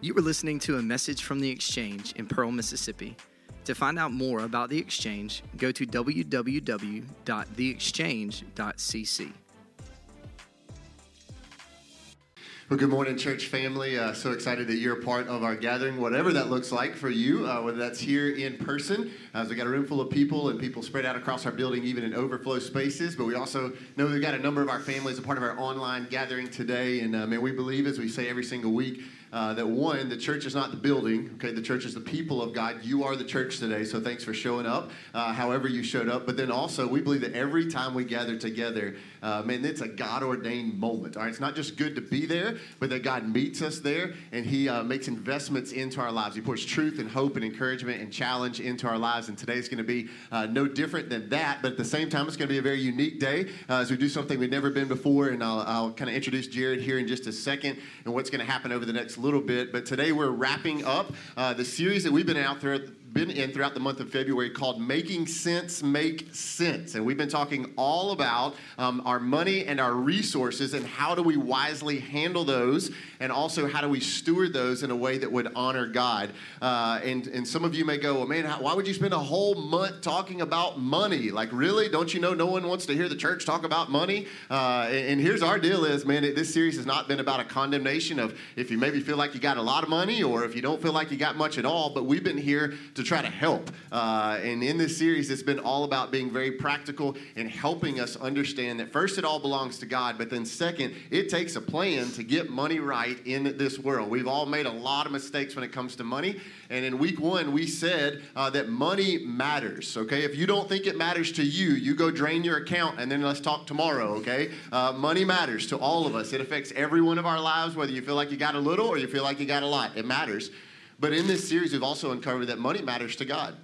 You were listening to a message from the Exchange in Pearl, Mississippi. To find out more about the Exchange, go to www.theexchange.cc. Well, good morning, church family. Uh, so excited that you're a part of our gathering, whatever that looks like for you, uh, whether that's here in person, as uh, we got a room full of people and people spread out across our building, even in overflow spaces. But we also know we've got a number of our families a part of our online gathering today. And uh, man, we believe, as we say every single week, uh, that one, the church is not the building, okay? The church is the people of God. You are the church today, so thanks for showing up, uh, however you showed up. But then also, we believe that every time we gather together, uh, man, it's a God ordained moment, all right? It's not just good to be there, but that God meets us there and He uh, makes investments into our lives. He pours truth and hope and encouragement and challenge into our lives. And today's going to be uh, no different than that, but at the same time, it's going to be a very unique day uh, as we do something we've never been before. And I'll, I'll kind of introduce Jared here in just a second and what's going to happen over the next little bit. But today we're wrapping up uh, the series that we've been out throughout been in throughout the month of February called Making Cents Make Sense. And we've been talking all about um, our money and our resources and how do we wisely handle those and also how do we steward those in a way that would honor God. Uh, and, and some of you may go, well, man, how, why would you spend a whole month talking about money? Like, really? Don't you know no one wants to hear the church talk about money? Uh, and, and, here's our deal is, man, it, this series has not been about a condemnation of if you maybe feel like you got a lot of money or if you don't feel like you got much at all, but we've been here to try to help. Uh, and in this series, it's been all about being very practical and helping us understand that first, it all belongs to God, but then second, it takes a plan to get money right in this world. We've all made a lot of mistakes when it comes to money. And in week one, we said uh, that money matters, okay? If you don't think it matters to you, you go drain your account and then let's talk tomorrow, okay? Uh, money matters to all of us. It affects every one of our lives, whether you feel like you got a little or you feel like you got a lot. It matters. But in this series, we've also uncovered that money matters to God.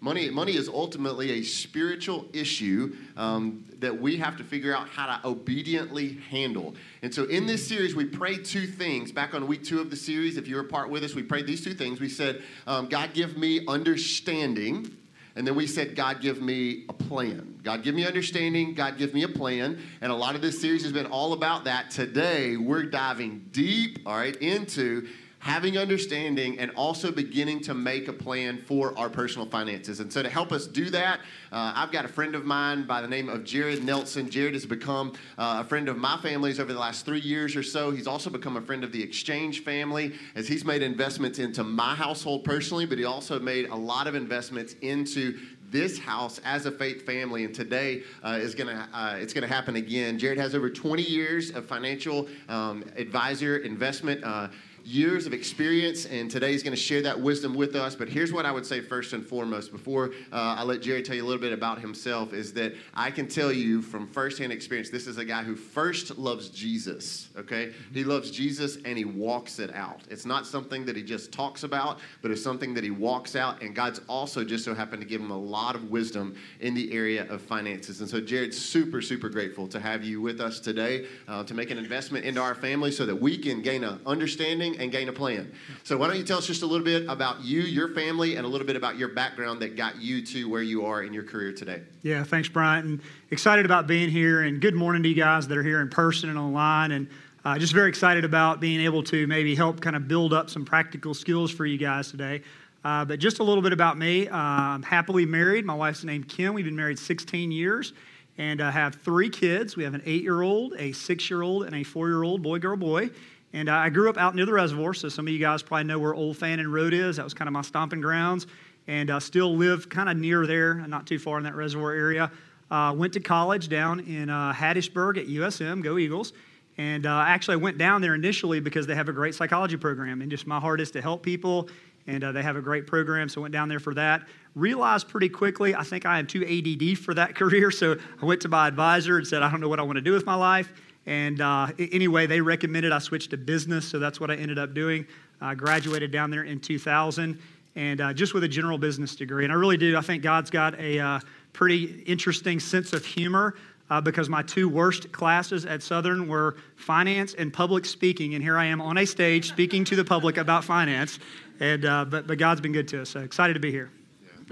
Money, money is ultimately a spiritual issue um, that we have to figure out how to obediently handle. And so, in this series, we prayed two things. Back on week two of the series, if you were part with us, we prayed these two things. We said, um, God, give me understanding. And then we said, God, give me a plan. God, give me understanding. God, give me a plan. And a lot of this series has been all about that. Today, we're diving deep, all right, into having understanding, and also beginning to make a plan for our personal finances. And so, to help us do that, uh, I've got a friend of mine by the name of Jared Nelson. Jared has become uh, a friend of my family's over the last three years or so. He's also become a friend of the Exchange family as he's made investments into my household personally, but he also made a lot of investments into this house as a faith family, and today uh, is gonna uh, it's gonna happen again. Jared has over 20 years of financial um, advisor investment. Uh, years of experience, and today he's going to share that wisdom with us. But here's what I would say first and foremost before uh, I let Jerry tell you a little bit about himself is that I can tell you from firsthand experience, this is a guy who first loves Jesus, okay? He loves Jesus and he walks it out. It's not something that he just talks about, but it's something that he walks out, and God's also just so happened to give him a lot of wisdom in the area of finances. And so, Jared's super, super grateful to have you with us today uh, to make an investment into our family so that we can gain an understanding and gain a plan. So, why don't you tell us just a little bit about you, your family, and a little bit about your background that got you to where you are in your career today? Yeah, thanks, Bryant. And excited about being here. And good morning to you guys that are here in person and online. And uh, just very excited about being able to maybe help kind of build up some practical skills for you guys today. Uh, but just a little bit about me. Uh, I'm happily married. My wife's named Kim. We've been married 16 years and I have three kids. We have an eight year old, a six year old, and a four year old boy, girl, boy. And I grew up out near the reservoir, so some of you guys probably know where Old Fannin Road is. That was kind of my stomping grounds. And I still live kind of near there, not too far in that reservoir area. Uh, went to college down in uh, Hattiesburg at USM, go Eagles. And uh, actually, I went down there initially because they have a great psychology program. And just my heart is to help people, and uh, they have a great program. So I went down there for that. Realized pretty quickly, I think I am too ADD for that career. So I went to my advisor and said, I don't know what I want to do with my life. And uh, anyway, they recommended I switch to business, so that's what I ended up doing. I graduated down there in 2000, and uh, just with a general business degree. And I really do, I think God's got a uh, pretty interesting sense of humor. Uh, because my two worst classes at Southern were finance and public speaking, and here I am on a stage speaking to the public about finance. And uh, but but God's been good to us. So excited to be here.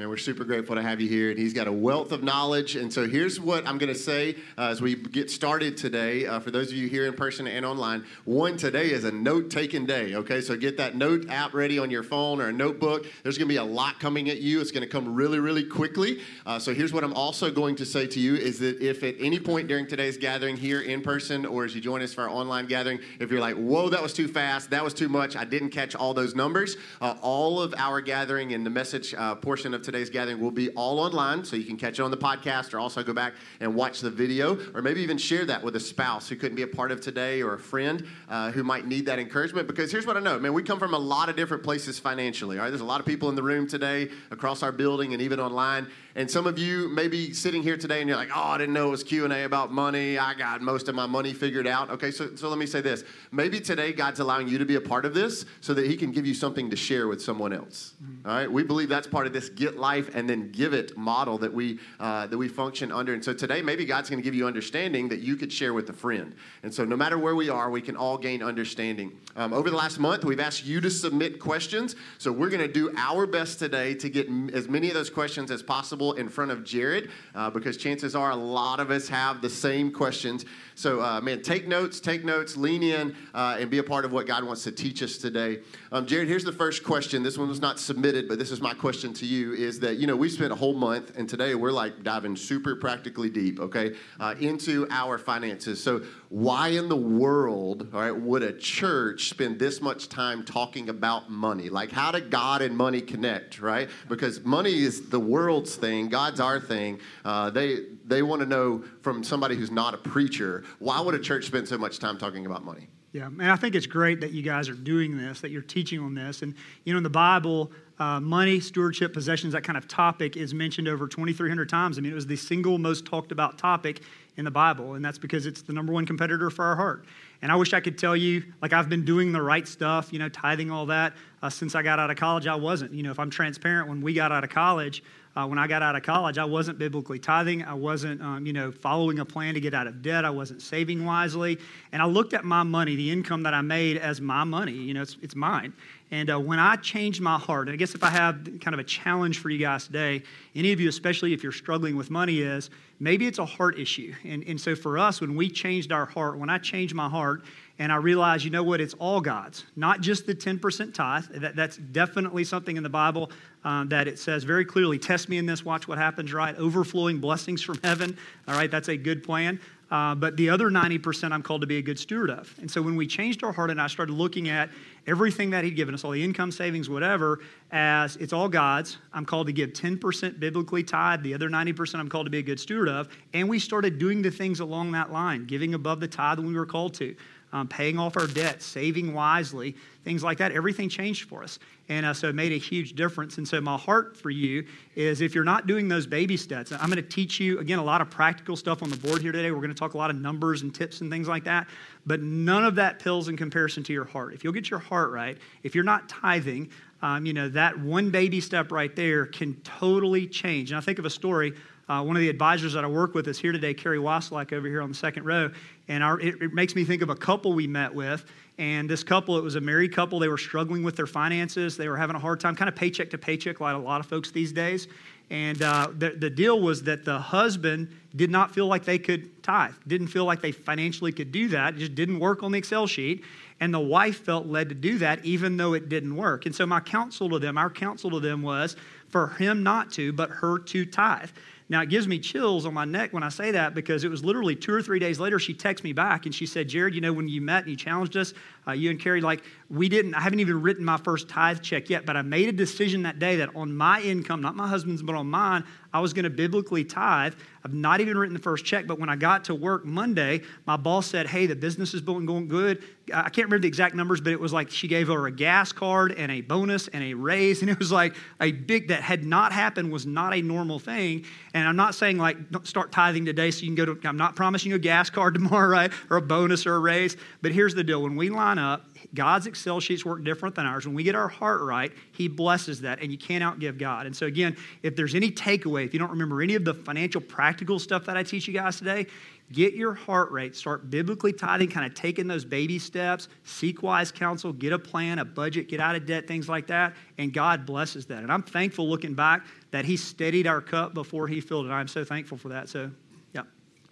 Man, we're super grateful to have you here. And he's got a wealth of knowledge. And so here's what I'm going to say uh, as we get started today. Uh, for those of you here in person and online, one, today is a note taking day. Okay, so get that note app ready on your phone or a notebook. There's going to be a lot coming at you. It's going to come really, really quickly. Uh, so here's what I'm also going to say to you is that if at any point during today's gathering here in person or as you join us for our online gathering, if you're like, whoa, that was too fast, that was too much, I didn't catch all those numbers, uh, all of our gathering and the message uh, portion of today's gathering will be all online, so you can catch it on the podcast or also go back and watch the video, or maybe even share that with a spouse who couldn't be a part of today or a friend uh, who might need that encouragement. Because here's what I know, man, we come from a lot of different places financially. All right, there's a lot of people in the room today, across our building, and even online. And some of you may be sitting here today and you're like, oh, I didn't know it was Q&A about money. I got most of my money figured out. Okay, so, so let me say this. Maybe today God's allowing you to be a part of this so that he can give you something to share with someone else. Mm-hmm. All right, we believe that's part of this get life and then give it model that we, uh, that we function under. And so today maybe God's going to give you understanding that you could share with a friend. And so no matter where we are, we can all gain understanding. Um, over the last month, we've asked you to submit questions. So we're going to do our best today to get m- as many of those questions as possible in front of Jared uh, because chances are a lot of us have the same questions. So, uh, man, take notes, take notes, lean in, uh, and be a part of what God wants to teach us today. Um, Jared, here's the first question. This one was not submitted, but this is my question to you is that, you know, we spent a whole month, and today we're like diving super practically deep, okay, uh, into our finances. So, why in the world, all right, would a church spend this much time talking about money? Like, how did God and money connect, right? Because money is the world's thing, God's our thing. Uh, they, they want to know from somebody who's not a preacher why would a church spend so much time talking about money? Yeah, and I think it's great that you guys are doing this, that you're teaching on this. And, you know, in the Bible, uh, money, stewardship, possessions, that kind of topic is mentioned over 2,300 times. I mean, it was the single most talked about topic in the Bible, and that's because it's the number one competitor for our heart. And I wish I could tell you, like, I've been doing the right stuff, you know, tithing, all that, uh, since I got out of college. I wasn't. You know, if I'm transparent, when we got out of college, uh, when I got out of college, I wasn't biblically tithing. I wasn't, um, you know, following a plan to get out of debt. I wasn't saving wisely. And I looked at my money, the income that I made, as my money. You know, it's, it's mine. And uh, when I changed my heart, and I guess if I have kind of a challenge for you guys today, any of you, especially if you're struggling with money, is maybe it's a heart issue. And, and so for us, when we changed our heart, when I changed my heart, and I realized, you know what, it's all God's, not just the 10% tithe. That, that's definitely something in the Bible um, that it says very clearly test me in this, watch what happens, right? Overflowing blessings from heaven, all right? That's a good plan. Uh, but the other 90% I'm called to be a good steward of. And so when we changed our heart and I started looking at everything that He'd given us, all the income savings, whatever, as it's all God's, I'm called to give 10% biblically tithe, the other 90% I'm called to be a good steward of. And we started doing the things along that line, giving above the tithe when we were called to um, paying off our debt, saving wisely, things like that. Everything changed for us. And uh, so it made a huge difference. And so, my heart for you is if you're not doing those baby steps, I'm going to teach you, again, a lot of practical stuff on the board here today. We're going to talk a lot of numbers and tips and things like that. But none of that pills in comparison to your heart. If you'll get your heart right, if you're not tithing, um, you know, that one baby step right there can totally change. And I think of a story uh, one of the advisors that I work with is here today, Carrie Wasilak, over here on the second row. And our, it, it, makes me think of a couple we met with. And this couple, it was a married couple. They were struggling with their finances. They were having a hard time, kind of paycheck to paycheck, like a lot of folks these days. And uh, the, the deal was that the husband did not feel like they could tithe, didn't feel like they financially could do that, it just didn't work on the Excel sheet. And the wife felt led to do that, even though it didn't work. And so, my counsel to them, our counsel to them was for him not to, but her to tithe. Now, it gives me chills on my neck when I say that because it was literally two or three days later, she texted me back and she said, Jared, you know, when you met and you challenged us, uh, you and Carrie, like, we didn't, I haven't even written my first tithe check yet, but I made a decision that day that on my income, not my husband's, but on mine, I was going to biblically tithe. I've not even written the first check, but when I got to work Monday, my boss said, Hey, the business is going, good. I can't remember the exact numbers, but it was like she gave her a gas card and a bonus and a raise. And it was like a big, that had not happened, was not a normal thing. And I'm not saying like start tithing today so you can go to, I'm not promising you a gas card tomorrow, right? Or a bonus or a raise. But here's the deal when we line up, God's Excel sheets work different than ours. When we get our heart right, He blesses that, and you can't outgive God. And so, again, if there's any takeaway, if you don't remember any of the financial practical stuff that I teach you guys today, get your heart rate, start biblically tithing, kind of taking those baby steps, seek wise counsel, get a plan, a budget, get out of debt, things like that, and God blesses that. And I'm thankful looking back that He steadied our cup before He filled it. I'm so thankful for that. So,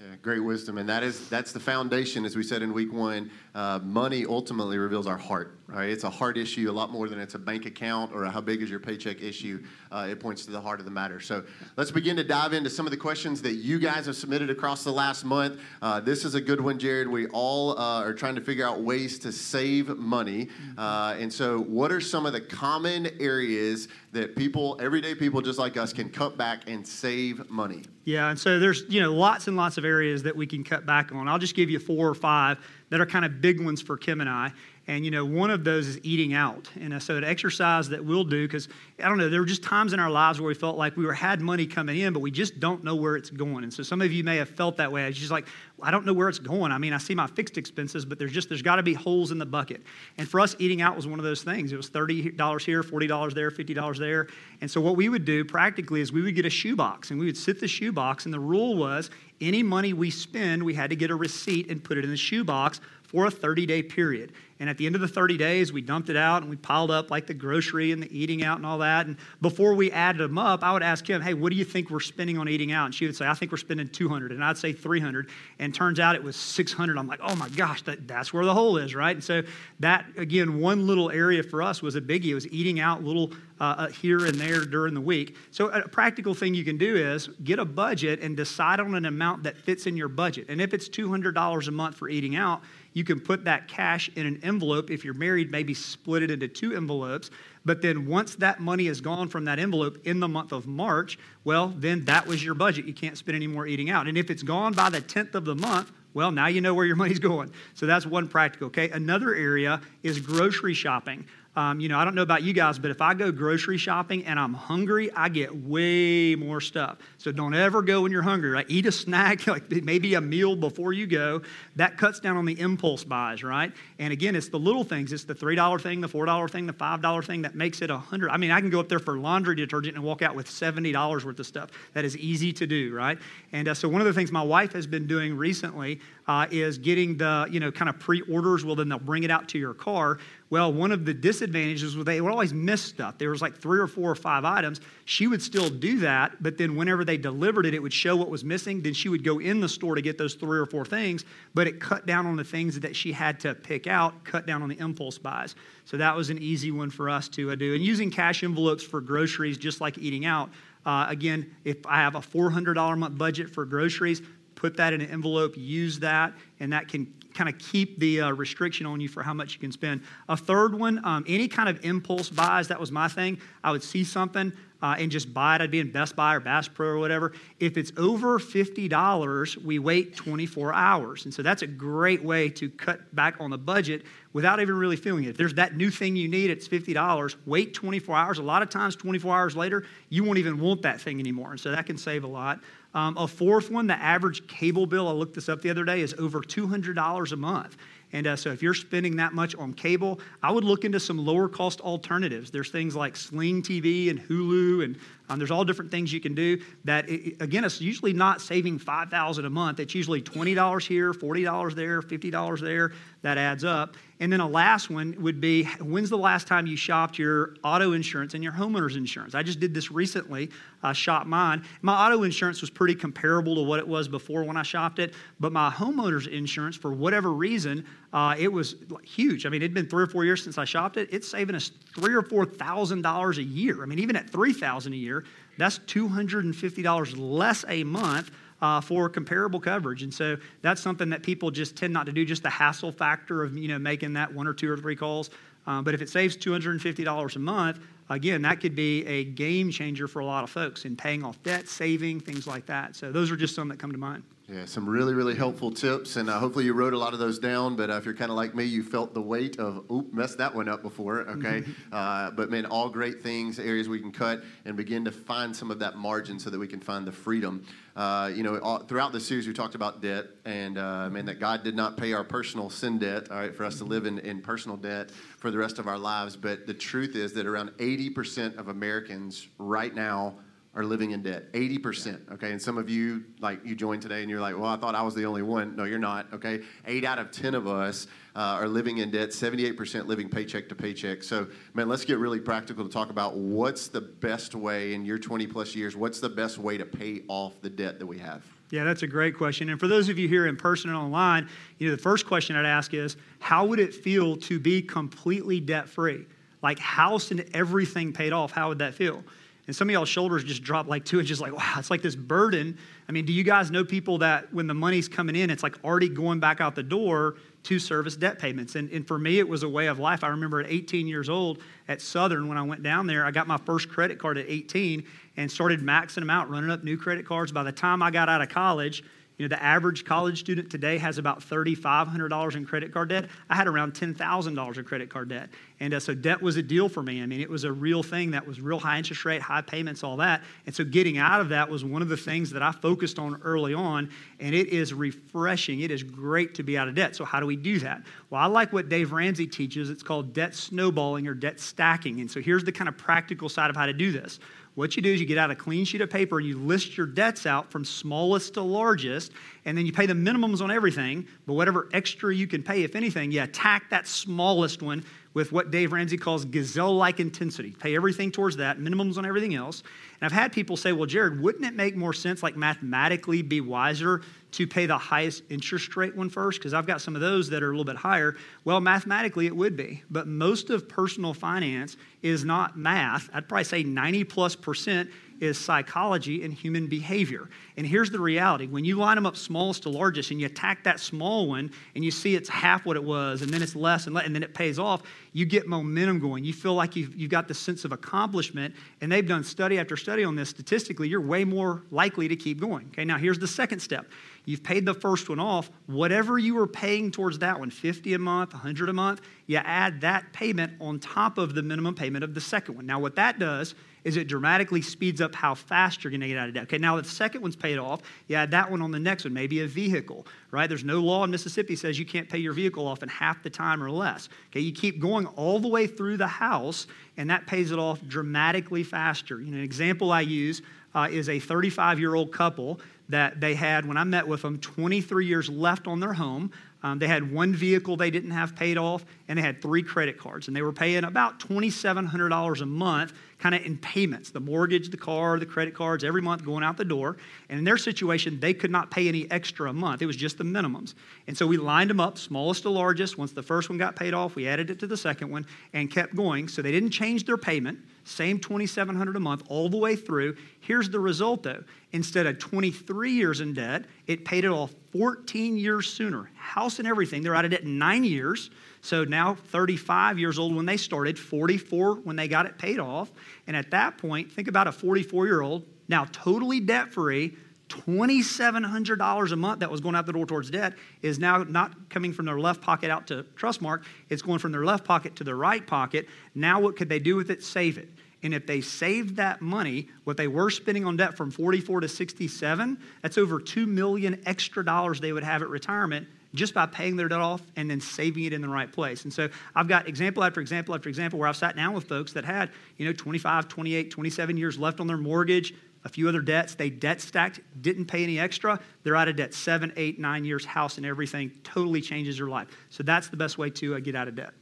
yeah. Great wisdom, and that is that's the foundation, as we said in week one. Uh, money ultimately reveals our heart. Right, it's a heart issue a lot more than it's a bank account or a how big is your paycheck issue. Uh, it points to the heart of the matter. So let's begin to dive into some of the questions that you guys have submitted across the last month. Uh, this is a good one, Jared. We all uh, are trying to figure out ways to save money, uh, and so what are some of the common areas that people, everyday people just like us, can cut back and save money? Yeah, and so there's you know lots and lots of areas that we can cut back on. I'll just give you four or five that are kind of big ones for Kim and I. And, you know, one of those is eating out. And uh, so, an exercise that we'll do, because I don't know, there were just times in our lives where we felt like we were had money coming in, but we just don't know where it's going. And so, some of you may have felt that way. It's just like, I don't know where it's going. I mean, I see my fixed expenses, but there's just, there's got to be holes in the bucket. And for us, eating out was one of those things. It was $30 here, $40 there, $50 there. And so, what we would do practically is we would get a shoebox and we would sit the shoebox. And the rule was any money we spend, we had to get a receipt and put it in the shoebox for a 30 day period. And at the end of the 30 days, we dumped it out and we piled up like the grocery and the eating out and all that. And before we added them up, I would ask him, hey, what do you think we're spending on eating out? And she would say, I think we're spending 200. And I'd say 300. And turns out it was 600. I'm like, oh my gosh, that, that's where the hole is, right? And so that, again, one little area for us was a biggie. It was eating out little uh, uh here and there during the week. So a practical thing you can do is get a budget and decide on an amount that fits in your budget. And if it's $200 a month for eating out, you can put that cash in an envelope. If you're married, maybe split it into two envelopes. But then once that money is gone from that envelope in the month of March, well, then that was your budget. You can't spend any more eating out. And if it's gone by the 10th of the month, well, now you know where your money's going. So that's one practical, okay? Another area is grocery shopping. Um, you know, I don't know about you guys, but if I go grocery shopping and I'm hungry, I get way more stuff. So don't ever go when you're hungry, right? Eat a snack, like maybe a meal before you go. That cuts down on the impulse buys, right? And again, it's the little things. It's the $3 thing, the $4 thing, the $5 thing that makes it a 100 I mean, I can go up there for laundry detergent and walk out with $70 worth of stuff. That is easy to do, right? And uh, so one of the things my wife has been doing recently uh, is getting the, you know, kind of pre-orders. Well, then they'll bring it out to your car. Well, one of the disadvantages was they would always miss stuff. There was like three or four or five items. She would still do that, but then whenever they delivered it, it would show what was missing. Then she would go in the store to get those three or four things, but it cut down on the things that she had to pick out, cut down on the impulse buys. So that was an easy one for us to uh, do. And using cash envelopes for groceries, just like eating out. Uh, again, if I have a $400 a month budget for groceries, put that in an envelope, use that, and that can kind of keep the uh, restriction on you for how much you can spend. A third one, um, any kind of impulse buys, that was my thing. I would see something uh, and just buy it. I'd be in Best Buy or Bass Pro or whatever. If it's over $50, we wait 24 hours. And so that's a great way to cut back on the budget without even really feeling it. If there's that new thing you need, it's $50, wait 24 hours. A lot of times, 24 hours later, you won't even want that thing anymore. And so that can save a lot. Um, a fourth one, the average cable bill, I looked this up the other day, is over $200 a month. And uh, so if you're spending that much on cable, I would look into some lower cost alternatives. There's things like Sling TV and Hulu, and um, there's all different things you can do that, it, again, it's usually not saving 5000 a month. It's usually $20 here, $40 there, $50 there. That adds up. And then a last one would be when's the last time you shopped your auto insurance and your homeowner's insurance? I just did this recently, I shopped mine. My auto insurance was pretty comparable to what it was before when I shopped it, but my homeowner's insurance, for whatever reason, uh, it was huge. I mean, it'd been three or four years since I shopped it. It's saving us three or four thousand dollars a year. I mean, even at three thousand a year, that's two hundred and fifty dollars less a month uh, for comparable coverage. And so that's something that people just tend not to do, just the hassle factor of you know making that one or two or three calls. Um, but if it saves $250 a month, again, that could be a game changer for a lot of folks in paying off debt, saving, things like that. So those are just some that come to mind. Yeah, some really, really helpful tips, and uh, hopefully you wrote a lot of those down. But uh, if you're kind of like me, you felt the weight of, oop, messed that one up before, okay? uh, but man, all great things, areas we can cut and begin to find some of that margin so that we can find the freedom. Uh, you know, all, throughout the series, we talked about debt, and uh, man, that God did not pay our personal sin debt, all right, for us to live in, in personal debt for the rest of our lives. But the truth is that around 80% of Americans right now are living in debt 80% okay and some of you like you joined today and you're like well i thought i was the only one no you're not okay 8 out of 10 of us uh, are living in debt 78% living paycheck to paycheck so man let's get really practical to talk about what's the best way in your 20 plus years what's the best way to pay off the debt that we have yeah, that's a great question. And for those of you here in person and online, you know, the first question I'd ask is, how would it feel to be completely debt free? Like house and everything paid off, how would that feel? And some of y'all's shoulders just drop like two inches, like, wow, it's like this burden. I mean, do you guys know people that when the money's coming in, it's like already going back out the door to service debt payments? And, and for me, it was a way of life. I remember at 18 years old at Southern, when I went down there, I got my first credit card at 18 and started maxing them out, running up new credit cards. By the time I got out of college, you know, the average college student today has about $3,500 in credit card debt. I had around $10,000 in credit card debt. And uh, so debt was a deal for me. I mean, it was a real thing that was real high interest rate, high payments, all that. And so getting out of that was one of the things that I focused on early on. And it is refreshing. It is great to be out of debt. So, how do we do that? Well, I like what Dave Ramsey teaches. It's called debt snowballing or debt stacking. And so, here's the kind of practical side of how to do this. What you do is you get out a clean sheet of paper and you list your debts out from smallest to largest, and then you pay the minimums on everything, but whatever extra you can pay, if anything, you attack that smallest one with what Dave Ramsey calls gazelle like intensity. Pay everything towards that, minimums on everything else. And I've had people say, well, Jared, wouldn't it make more sense, like mathematically be wiser to pay the highest interest rate one first? Because I've got some of those that are a little bit higher. Well, mathematically it would be. But most of personal finance is not math. I'd probably say 90 plus percent is psychology and human behavior. And here's the reality when you line them up smallest to largest and you attack that small one and you see it's half what it was and then it's less and, and then it pays off, you get momentum going. You feel like you've, you've got the sense of accomplishment. And they've done study after study on this. Statistically, you're way more likely to keep going. Okay, now here's the second step. You've paid the first one off. Whatever you were paying towards that one, 50 a month, 100 a month, you add that payment on top of the minimum payment of the second one. Now, what that does is it dramatically speeds up how fast you're going to get out of debt. Okay, now the second one's paid off, you add that one on the next one, maybe a vehicle, right? There's no law in Mississippi says you can't pay your vehicle off in half the time or less. Okay, you keep going all the way through the house, and that pays it off dramatically faster. You know, an example I use uh, is a 35 year old couple that they had, when I met with them, 23 years left on their home. Um, they had one vehicle they didn't have paid off, and they had three credit cards. And they were paying about $2,700 a month, kind of in payments the mortgage, the car, the credit cards, every month going out the door. And in their situation, they could not pay any extra a month. It was just the minimums. And so we lined them up, smallest to largest. Once the first one got paid off, we added it to the second one and kept going. So they didn't change their payment same 2700 a month all the way through. Here's the result though. Instead of 23 years in debt, it paid it off 14 years sooner. House and everything, they're out of debt in 9 years. So now 35 years old when they started, 44 when they got it paid off. And at that point, think about a 44-year-old now totally debt-free, $2,700 a month that was going out the door towards debt is now not coming from their left pocket out to Trustmark. It's going from their left pocket to their right pocket. Now, what could they do with it? Save it. And if they saved that money, what they were spending on debt from 44 to 67, that's over 2 million extra dollars they would have at retirement just by paying their debt off and then saving it in the right place. And so I've got example after example after example where I've sat down with folks that had, you know, 25, 28, 27 years left on their mortgage, a few other debts. They debt stacked, didn't pay any extra. They're out of debt seven, eight, nine years, house and everything. Totally changes your life. So that's the best way to uh, get out of debt.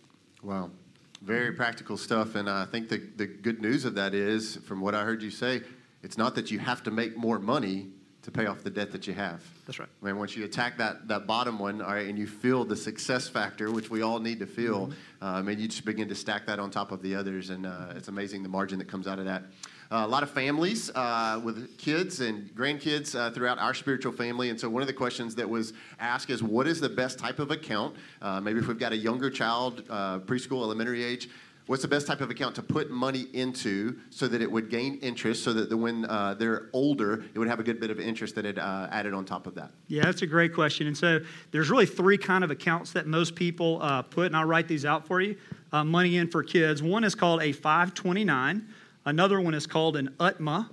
Wow. Very practical stuff. And I think the, the good news of that is, from what I heard you say, it's not that you have to make more money to pay off the debt that you have. That's right. I mean, once you attack that, that bottom one, all right, and you feel the success factor, which we all need to feel, mm-hmm. um, and you just begin to stack that on top of the others, and uh, it's amazing the margin that comes out of that. Uh, a lot of families uh, with kids and grandkids uh, throughout our spiritual family. And so, one of the questions that was asked is what is the best type of account? Uh, maybe if we've got a younger child, uh, preschool, elementary age, what's the best type of account to put money into so that it would gain interest so that the, when uh, they're older it would have a good bit of interest that it uh, added on top of that yeah that's a great question and so there's really three kind of accounts that most people uh, put and i'll write these out for you money in for kids one is called a 529 Another one is called an UTMA.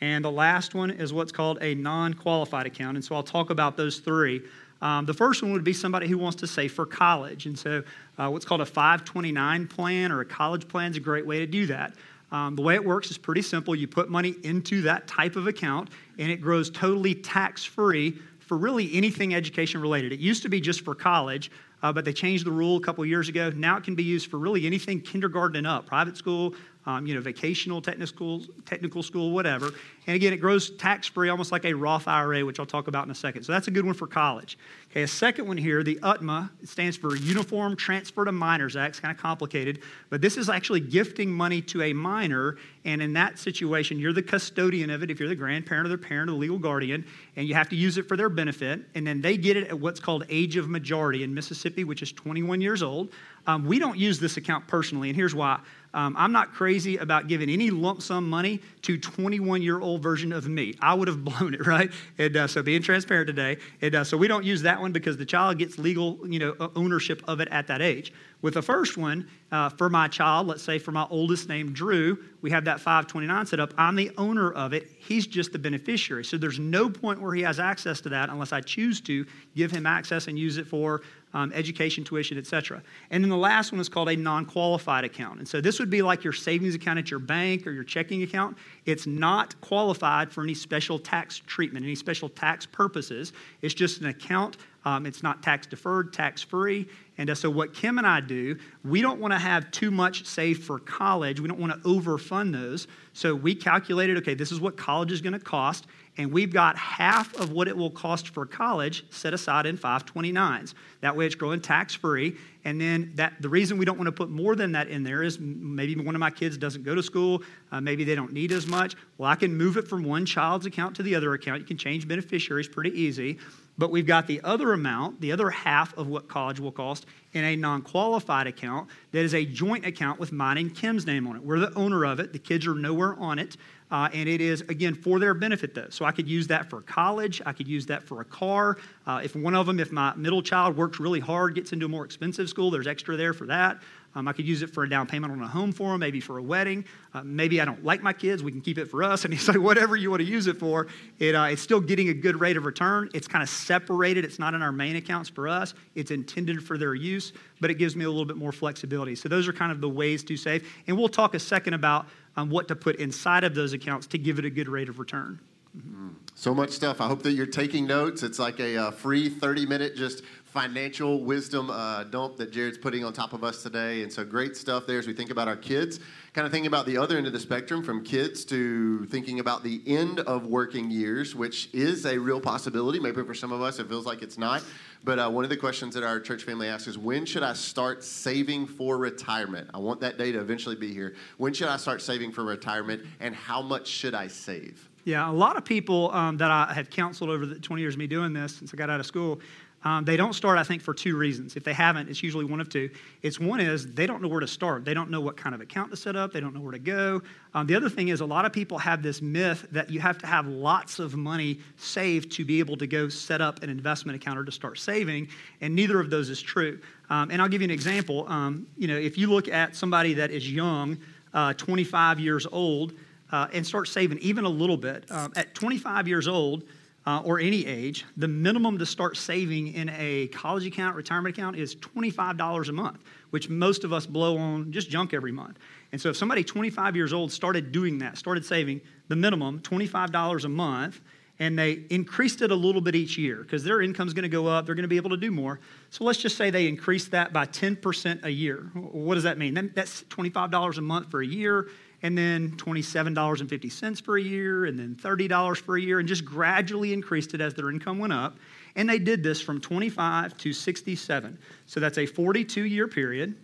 And the last one is what's called a non qualified account. And so I'll talk about those three. Um, the first one would be somebody who wants to save for college. And so, uh, what's called a 529 plan or a college plan is a great way to do that. Um, the way it works is pretty simple. You put money into that type of account, and it grows totally tax free for really anything education related. It used to be just for college, uh, but they changed the rule a couple years ago. Now it can be used for really anything kindergarten and up, private school, um, you know, vocational, technical school, technical school, whatever. And again, it grows tax free, almost like a Roth IRA, which I'll talk about in a second. So that's a good one for college. Okay, a second one here, the UTMA, stands for Uniform Transfer to Minors Act. It's kind of complicated, but this is actually gifting money to a minor. And in that situation, you're the custodian of it if you're the grandparent or the parent or the legal guardian, and you have to use it for their benefit. And then they get it at what's called age of majority in Mississippi, which is 21 years old. Um, we don't use this account personally, and here's why. Um, I'm not crazy about giving any lump sum money to 21 year old version of me. I would have blown it, right? And uh, so being transparent today. And uh, so we don't use that one because the child gets legal, you know, ownership of it at that age. With the first one, uh, for my child, let's say for my oldest named Drew, we have that 529 set up. I'm the owner of it. He's just the beneficiary. So there's no point where he has access to that unless I choose to give him access and use it for um, education, tuition, etc. And then the last one is called a non qualified account. And so this would be like your savings account at your bank or your checking account. It's not qualified for any special tax treatment, any special tax purposes. It's just an account. Um, it's not tax deferred, tax free. And so, what Kim and I do, we don't want to have too much saved for college. We don't want to overfund those. So, we calculated okay, this is what college is going to cost and we've got half of what it will cost for college set aside in 529s. That way it's growing tax free. And then that the reason we don't want to put more than that in there is maybe one of my kids doesn't go to school, uh, maybe they don't need as much. Well, I can move it from one child's account to the other account. You can change beneficiaries pretty easy. But we've got the other amount, the other half of what college will cost, in a non qualified account that is a joint account with mine and Kim's name on it. We're the owner of it, the kids are nowhere on it. Uh, and it is, again, for their benefit, though. So I could use that for college. I could use that for a car. Uh, if one of them, if my middle child works really hard, gets into a more expensive school, there's extra there for that. Um, I could use it for a down payment on a home for them, maybe for a wedding. Uh, maybe I don't like my kids. We can keep it for us. And he's like, whatever you want to use it for, it, uh, it's still getting a good rate of return. It's kind of separated. It's not in our main accounts for us. It's intended for their use, but it gives me a little bit more flexibility. So those are kind of the ways to save. And we'll talk a second about um, what to put inside of those accounts to give it a good rate of return. Mm-hmm. So much stuff. I hope that you're taking notes. It's like a uh, free 30 minute just financial wisdom uh, dump that Jared's putting on top of us today. And so great stuff there as we think about our kids. Kind of thinking about the other end of the spectrum from kids to thinking about the end of working years, which is a real possibility. Maybe for some of us it feels like it's not. But uh, one of the questions that our church family asks is when should I start saving for retirement? I want that day to eventually be here. When should I start saving for retirement and how much should I save? Yeah, a lot of people um, that I have counseled over the 20 years of me doing this since I got out of school, um, they don't start, I think, for two reasons. If they haven't, it's usually one of two. It's one is they don't know where to start. They don't know what kind of account to set up. They don't know where to go. Um, the other thing is a lot of people have this myth that you have to have lots of money saved to be able to go set up an investment account or to start saving, and neither of those is true. Um, and I'll give you an example. Um, you know, if you look at somebody that is young, uh, 25 years old, uh, and start saving even a little bit, um, at 25 years old, uh, or any age, the minimum to start saving in a college account, retirement account is $25 a month, which most of us blow on just junk every month. And so if somebody 25 years old started doing that, started saving the minimum $25 a month, and they increased it a little bit each year because their income is going to go up, they're going to be able to do more. So let's just say they increased that by 10% a year. What does that mean? That's $25 a month for a year and then $27.50 for a year, and then $30 for a year, and just gradually increased it as their income went up. And they did this from 25 to 67. So that's a 42 year period.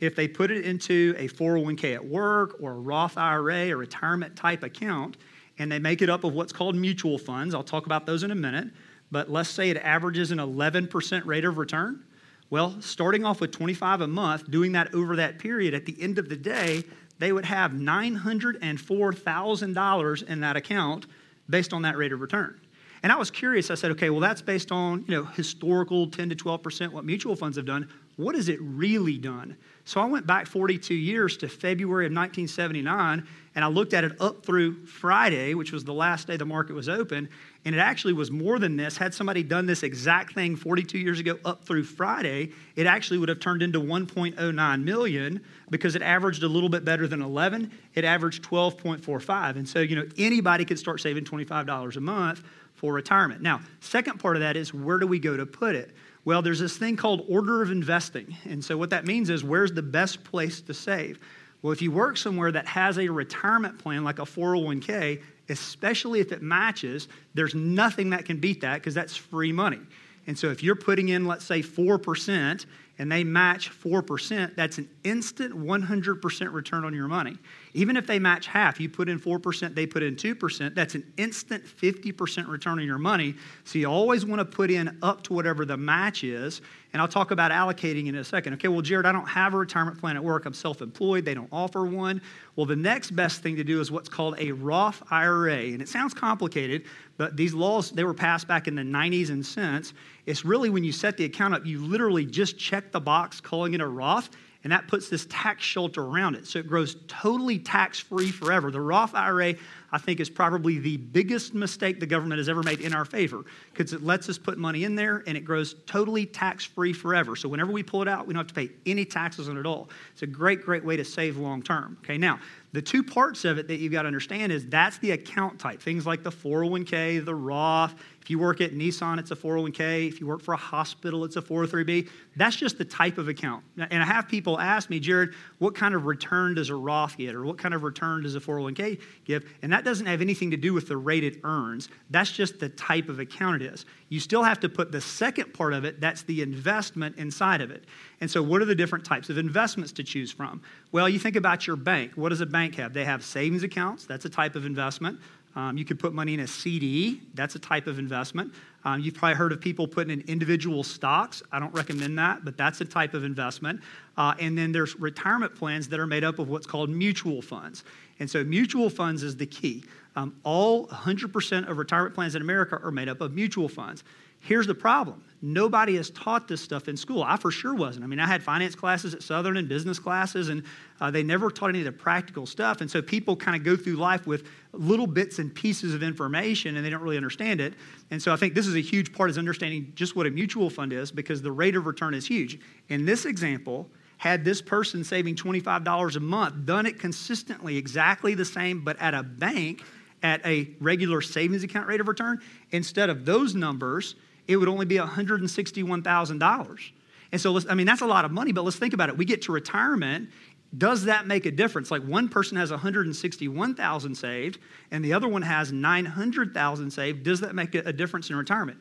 If they put it into a 401k at work or a Roth IRA, a retirement type account, and they make it up of what's called mutual funds, I'll talk about those in a minute, but let's say it averages an 11% rate of return. Well, starting off with 25 a month, doing that over that period, at the end of the day, they would have $904,000 in that account based on that rate of return. And I was curious. I said, okay, well, that's based on you know historical 10 to 12 percent what mutual funds have done. what has it really done? So I went back 42 years to February of 1979 and I looked at it up through Friday, which was the last day the market was open, and it actually was more than this. Had somebody done this exact thing 42 years ago up through Friday, it actually would have turned into 1.09 million because it averaged a little bit better than 11. It averaged 12.45. And so, you know, anybody could start saving $25 a month for retirement. Now, second part of that is where do we go to put it? Well, there's this thing called order of investing. And so what that means is where's the best place to save? Well, if you work somewhere that has a retirement plan like a 401k, especially if it matches, there's nothing that can beat that because that's free money. And so if you're putting in, let's say, 4% and they match 4%, that's an instant 100% return on your money. Even if they match half, you put in 4%, they put in 2%, that's an instant 50% return on your money. So you always want to put in up to whatever the match is. And I'll talk about allocating in a second. Okay, well, Jared, I don't have a retirement plan at work. I'm self employed. They don't offer one. Well, the next best thing to do is what's called a Roth IRA. And it sounds complicated, but these laws, they were passed back in the 90s and since. It's really when you set the account up, you literally just check the box calling it a Roth and that puts this tax shelter around it. So it grows totally tax free forever. The Roth IRA, I think, is probably the biggest mistake the government has ever made in our favor because it lets us put money in there and it grows totally tax free forever. So whenever we pull it out, we don't have to pay any taxes on it at all. It's a great, great way to save long term. Okay, now, the two parts of it that you've got to understand is that's the account type. Things like the 401k, the Roth, if you work at Nissan, it's a 401k. If you work for a hospital, it's a 403b. That's just the type of account. And I have people ask me, Jared, what kind of return does a Roth get, or what kind of return does a 401k give? And that doesn't have anything to do with the rate it earns. That's just the type of account it is. You still have to put the second part of it, that's the investment inside of it. And so, what are the different types of investments to choose from? Well, you think about your bank. What does a bank have? They have savings accounts, that's a type of investment. Um, you could put money in a CD. That's a type of investment. Um, you've probably heard of people putting in individual stocks. I don't recommend that, but that's a type of investment. Uh, and then there's retirement plans that are made up of what's called mutual funds. And so mutual funds is the key. Um, all 100% of retirement plans in America are made up of mutual funds. Here's the problem nobody has taught this stuff in school. I for sure wasn't. I mean, I had finance classes at Southern and business classes, and uh, they never taught any of the practical stuff. And so people kind of go through life with little bits and pieces of information, and they don't really understand it. And so I think this is a huge part is understanding just what a mutual fund is because the rate of return is huge. In this example, had this person saving $25 a month done it consistently, exactly the same, but at a bank at a regular savings account rate of return, instead of those numbers, it would only be $161,000. And so, I mean, that's a lot of money, but let's think about it. We get to retirement. Does that make a difference? Like one person has 161,000 saved and the other one has 900,000 saved. Does that make a difference in retirement?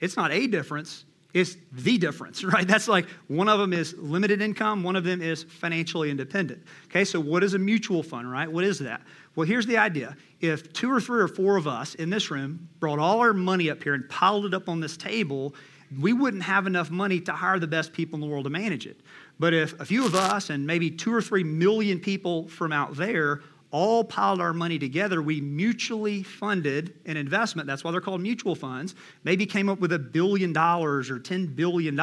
It's not a difference, it's the difference, right? That's like one of them is limited income, one of them is financially independent. Okay, so what is a mutual fund, right? What is that? Well, here's the idea. If two or three or four of us in this room brought all our money up here and piled it up on this table, we wouldn't have enough money to hire the best people in the world to manage it. But if a few of us and maybe two or three million people from out there all piled our money together, we mutually funded an investment. That's why they're called mutual funds. Maybe came up with a billion dollars or $10 billion.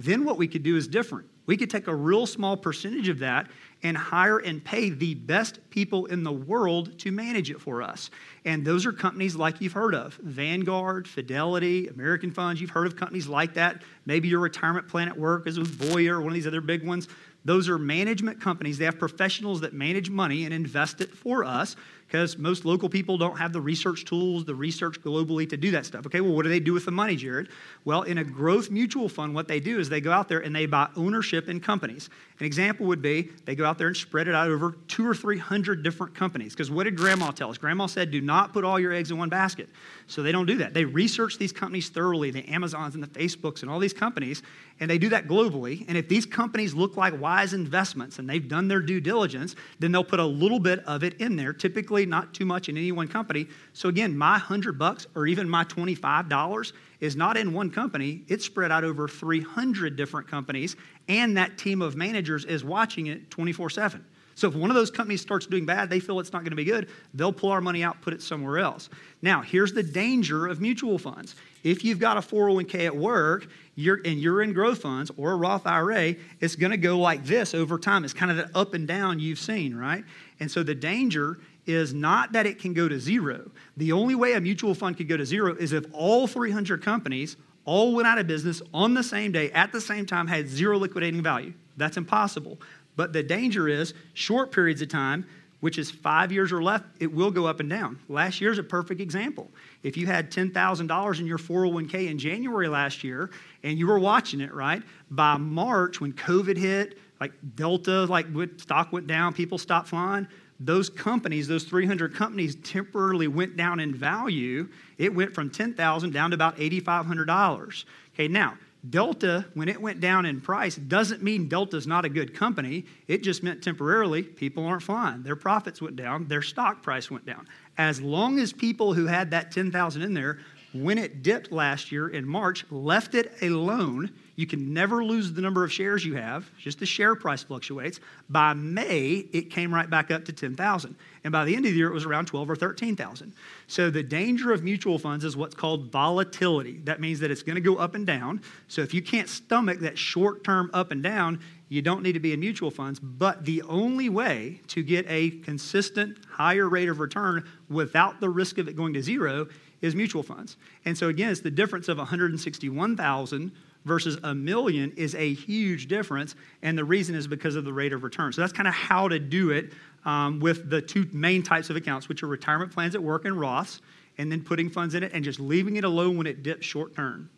Then what we could do is different. We could take a real small percentage of that and hire and pay the best people in the world to manage it for us. And those are companies like you've heard of Vanguard, Fidelity, American Funds. You've heard of companies like that. Maybe your retirement plan at work is with Voya, or one of these other big ones. Those are management companies. They have professionals that manage money and invest it for us because most local people don't have the research tools, the research globally to do that stuff. Okay, well, what do they do with the money, Jared? Well, in a growth mutual fund, what they do is they go out there and they buy ownership in companies. An example would be they go out there and spread it out over two or three hundred different companies. Because what did grandma tell us? Grandma said, do not put all your eggs in one basket. So they don't do that. They research these companies thoroughly, the Amazons and the Facebooks and all these companies, and they do that globally. And if these companies look like wise investments and they've done their due diligence, then they'll put a little bit of it in there, typically not too much in any one company. So again, my 100 bucks or even my $25 is not in one company, it's spread out over 300 different companies, and that team of managers is watching it 24 7. So if one of those companies starts doing bad, they feel it's not going to be good, they'll pull our money out, put it somewhere else. Now, here's the danger of mutual funds. If you've got a 401k at work you're, and you're in growth funds or a Roth IRA, it's going to go like this over time. It's kind of the up and down you've seen, right? And so the danger is not that it can go to zero. The only way a mutual fund could go to zero is if all 300 companies all went out of business on the same day at the same time had zero liquidating value. That's impossible. But the danger is short periods of time, which is five years or less, it will go up and down. Last year's a perfect example. If you had $10,000 in your 401k in January last year and you were watching it, right? By March, when COVID hit, like Delta, like stock went down, people stopped flying those companies, those 300 companies, temporarily went down in value. It went from 10,000 down to about $8,500. Okay, now Delta, when it went down in price, doesn't mean Delta's not a good company. It just meant temporarily people aren't flying. Their profits went down, their stock price went down. As long as people who had that 10,000 in there, when it dipped last year in March, left it alone, you can never lose the number of shares you have, just the share price fluctuates. By May, it came right back up to 10,000. And by the end of the year, it was around 12 or 13,000. So the danger of mutual funds is what's called volatility. That means that it's going to go up and down. So if you can't stomach that short term up and down, you don't need to be in mutual funds. But the only way to get a consistent higher rate of return without the risk of it going to zero is mutual funds. And so again, it's the difference of 161,000 versus a million is a huge difference. And the reason is because of the rate of return. So that's kind of how to do it um, with the two main types of accounts, which are retirement plans at work and Roths, and then putting funds in it and just leaving it alone when it dips short term.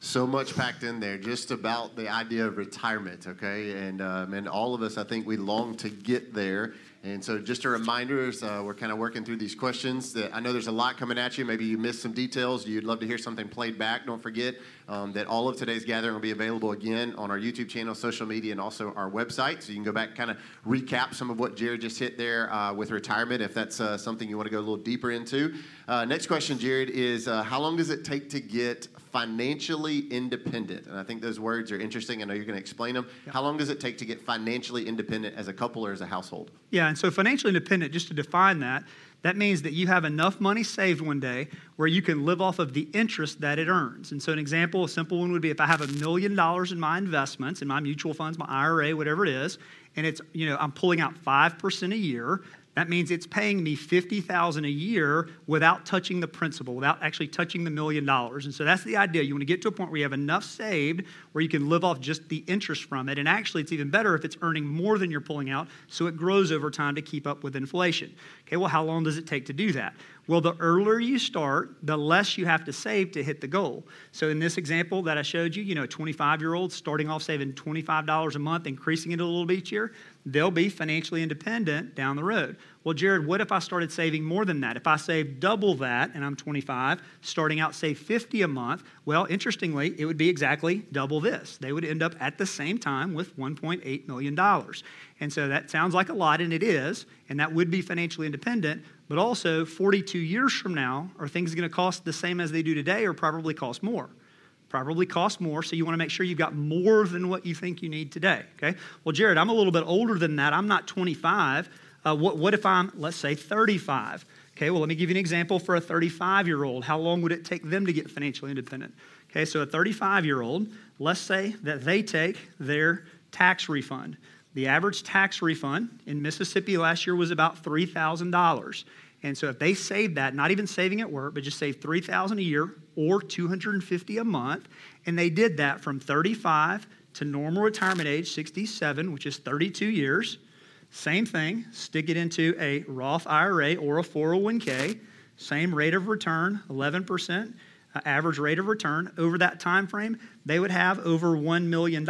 So much packed in there, just about the idea of retirement, okay? And, um, and all of us, I think we long to get there. And so, just a reminder, as uh, we're kind of working through these questions, that I know there's a lot coming at you. Maybe you missed some details. You'd love to hear something played back. Don't forget um, that all of today's gathering will be available again on our YouTube channel, social media, and also our website. So you can go back kind of recap some of what Jared just hit there uh, with retirement, if that's uh, something you want to go a little deeper into. Uh, next question, Jared, is uh, how long does it take to get financially independent? And I think those words are interesting. I know you're going to explain them. Yeah. How long does it take to get financially independent as a couple or as a household? Yeah, and so financially independent, just to define that, that means that you have enough money saved one day where you can live off of the interest that it earns. And so, an example, a simple one would be if I have a million dollars in my investments, in my mutual funds, my IRA, whatever it is, and it's, you know, I'm pulling out 5% a year, that means it's paying me 50,000 a year without touching the principal, without actually touching the million dollars. And so that's the idea. You want to get to a point where you have enough saved where you can live off just the interest from it. And actually, it's even better if it's earning more than you're pulling out, so it grows over time to keep up with inflation. Okay, well, how long does it take to do that? Well, the earlier you start, the less you have to save to hit the goal. So in this example that I showed you, you know, a 25-year-old starting off saving $25 a month, increasing it a little bit each year, they'll be financially independent down the road. Well, Jared, what if I started saving more than that? If I save double that and I'm 25, starting out save 50 a month, well, interestingly, it would be exactly double this. They would end up at the same time with $1.8 million. And so that sounds like a lot, and it is, and that would be financially independent. But also, 42 years from now, are things going to cost the same as they do today or probably cost more? Probably cost more, so you want to make sure you've got more than what you think you need today. Okay? Well, Jared, I'm a little bit older than that. I'm not 25. Uh, what, what if I'm, let's say, 35? Okay, well, let me give you an example for a 35 year old. How long would it take them to get financially independent? Okay, so a 35 year old, let's say that they take their tax refund. The average tax refund in Mississippi last year was about $3,000. And so if they saved that, not even saving at work, but just saved 3000 a year or 250 a month, and they did that from 35 to normal retirement age 67, which is 32 years. Same thing, stick it into a Roth IRA or a 401k, same rate of return, 11% average rate of return over that time frame, they would have over $1 million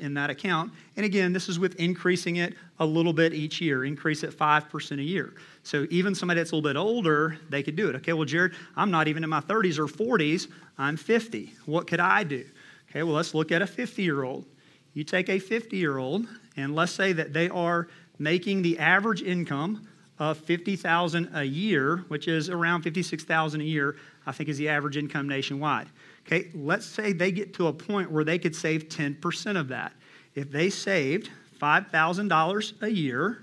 in that account. And again, this is with increasing it a little bit each year, increase it 5% a year. So even somebody that's a little bit older, they could do it. Okay, well, Jared, I'm not even in my 30s or 40s, I'm 50. What could I do? Okay, well, let's look at a 50 year old. You take a 50 year old, and let's say that they are making the average income of 50,000 a year, which is around 56,000 a year. I think is the average income nationwide. Okay, let's say they get to a point where they could save 10% of that. If they saved $5,000 a year.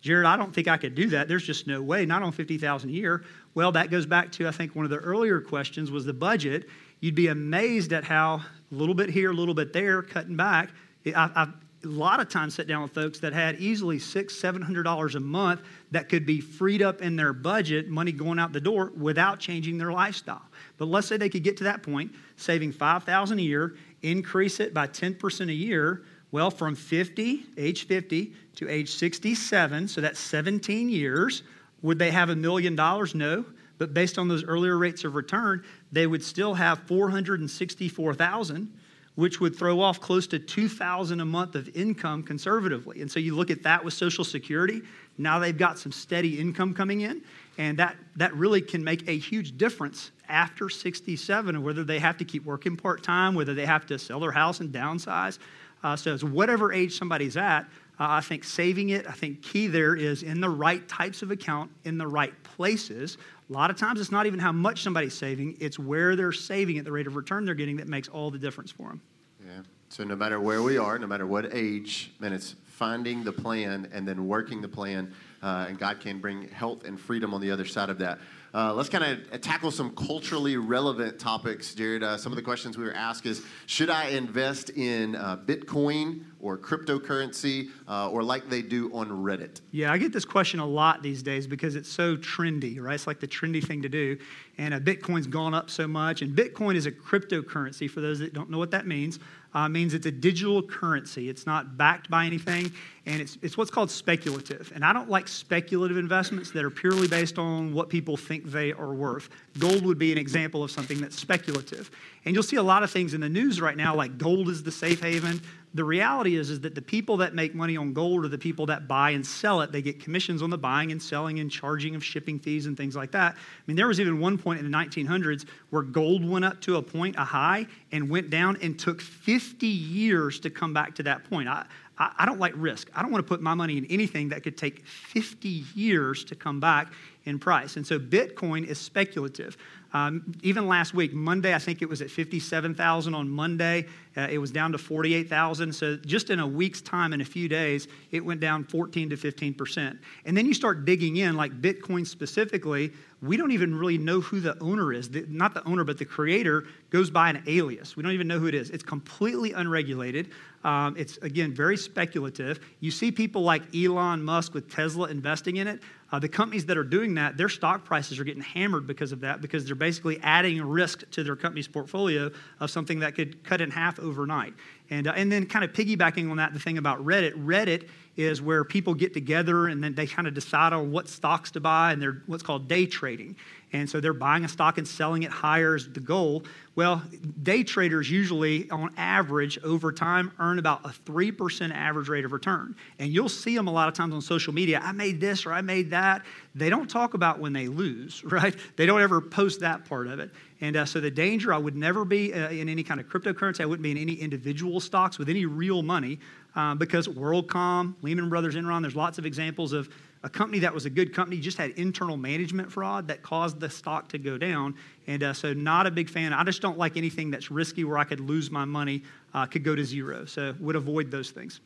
Jared, I don't think I could do that. There's just no way, not on 50,000 a year. Well, that goes back to I think one of the earlier questions was the budget. You'd be amazed at how a little bit here, a little bit there, cutting back. I, I've a lot of times sit down with folks that had easily six, seven hundred dollars a month that could be freed up in their budget, money going out the door without changing their lifestyle. But let's say they could get to that point, saving five thousand a year, increase it by ten percent a year. Well, from 50, age 50, to age 67, so that's 17 years, would they have a million dollars? No. But based on those earlier rates of return, they would still have 464,000 which would throw off close to 2000 a month of income conservatively. And so you look at that with social security, now they've got some steady income coming in, and that that really can make a huge difference after 67 whether they have to keep working part-time, whether they have to sell their house and downsize. Uh, so it's whatever age somebody's at, uh, I think saving it, I think key there is in the right types of account, in the right places. A lot of times it's not even how much somebody's saving, it's where they're saving at the rate of return they're getting that makes all the difference for them. Yeah. So no matter where we are, no matter what age, then it's finding the plan and then working the plan, uh, and God can bring health and freedom on the other side of that. Uh, let's kind of tackle some culturally relevant topics, Jared. Uh, some of the questions we were asked is Should I invest in uh, Bitcoin or cryptocurrency uh, or like they do on Reddit? Yeah, I get this question a lot these days because it's so trendy, right? It's like the trendy thing to do. And uh, Bitcoin's gone up so much. And Bitcoin is a cryptocurrency, for those that don't know what that means uh, means it's a digital currency. It's not backed by anything, and it's, it's what's called speculative. And I don't like speculative investments that are purely based on what people think they are worth. Gold would be an example of something that's speculative. And you'll see a lot of things in the news right now, like gold is the safe haven the reality is, is that the people that make money on gold are the people that buy and sell it. They get commissions on the buying and selling and charging of shipping fees and things like that. I mean, there was even one point in the 1900s where gold went up to a point, a high, and went down and took 50 years to come back to that point. I, I, I don't like risk. I don't want to put my money in anything that could take 50 years to come back in price. And so Bitcoin is speculative. Um, even last week, Monday, I think it was at 57,000 on Monday. Uh, it was down to 48,000. So just in a week's time, in a few days, it went down 14 to 15 percent. And then you start digging in, like Bitcoin specifically. We don't even really know who the owner is. The, not the owner, but the creator goes by an alias. We don't even know who it is. It's completely unregulated. Um, it's, again, very speculative. You see people like Elon Musk with Tesla investing in it. Uh, the companies that are doing that, their stock prices are getting hammered because of that, because they're basically adding risk to their company's portfolio of something that could cut in half overnight. And, uh, and then, kind of piggybacking on that, the thing about Reddit Reddit is where people get together and then they kind of decide on what stocks to buy, and they're what's called day trading. And so they're buying a stock and selling it higher is the goal. Well, day traders usually, on average, over time, earn about a 3% average rate of return. And you'll see them a lot of times on social media I made this or I made that. They don't talk about when they lose, right? They don't ever post that part of it. And uh, so the danger, I would never be uh, in any kind of cryptocurrency. I wouldn't be in any individual stocks with any real money uh, because WorldCom, Lehman Brothers, Enron, there's lots of examples of a company that was a good company just had internal management fraud that caused the stock to go down. And uh, so, not a big fan. I just don't like anything that's risky where I could lose my money, uh, could go to zero. So, would avoid those things.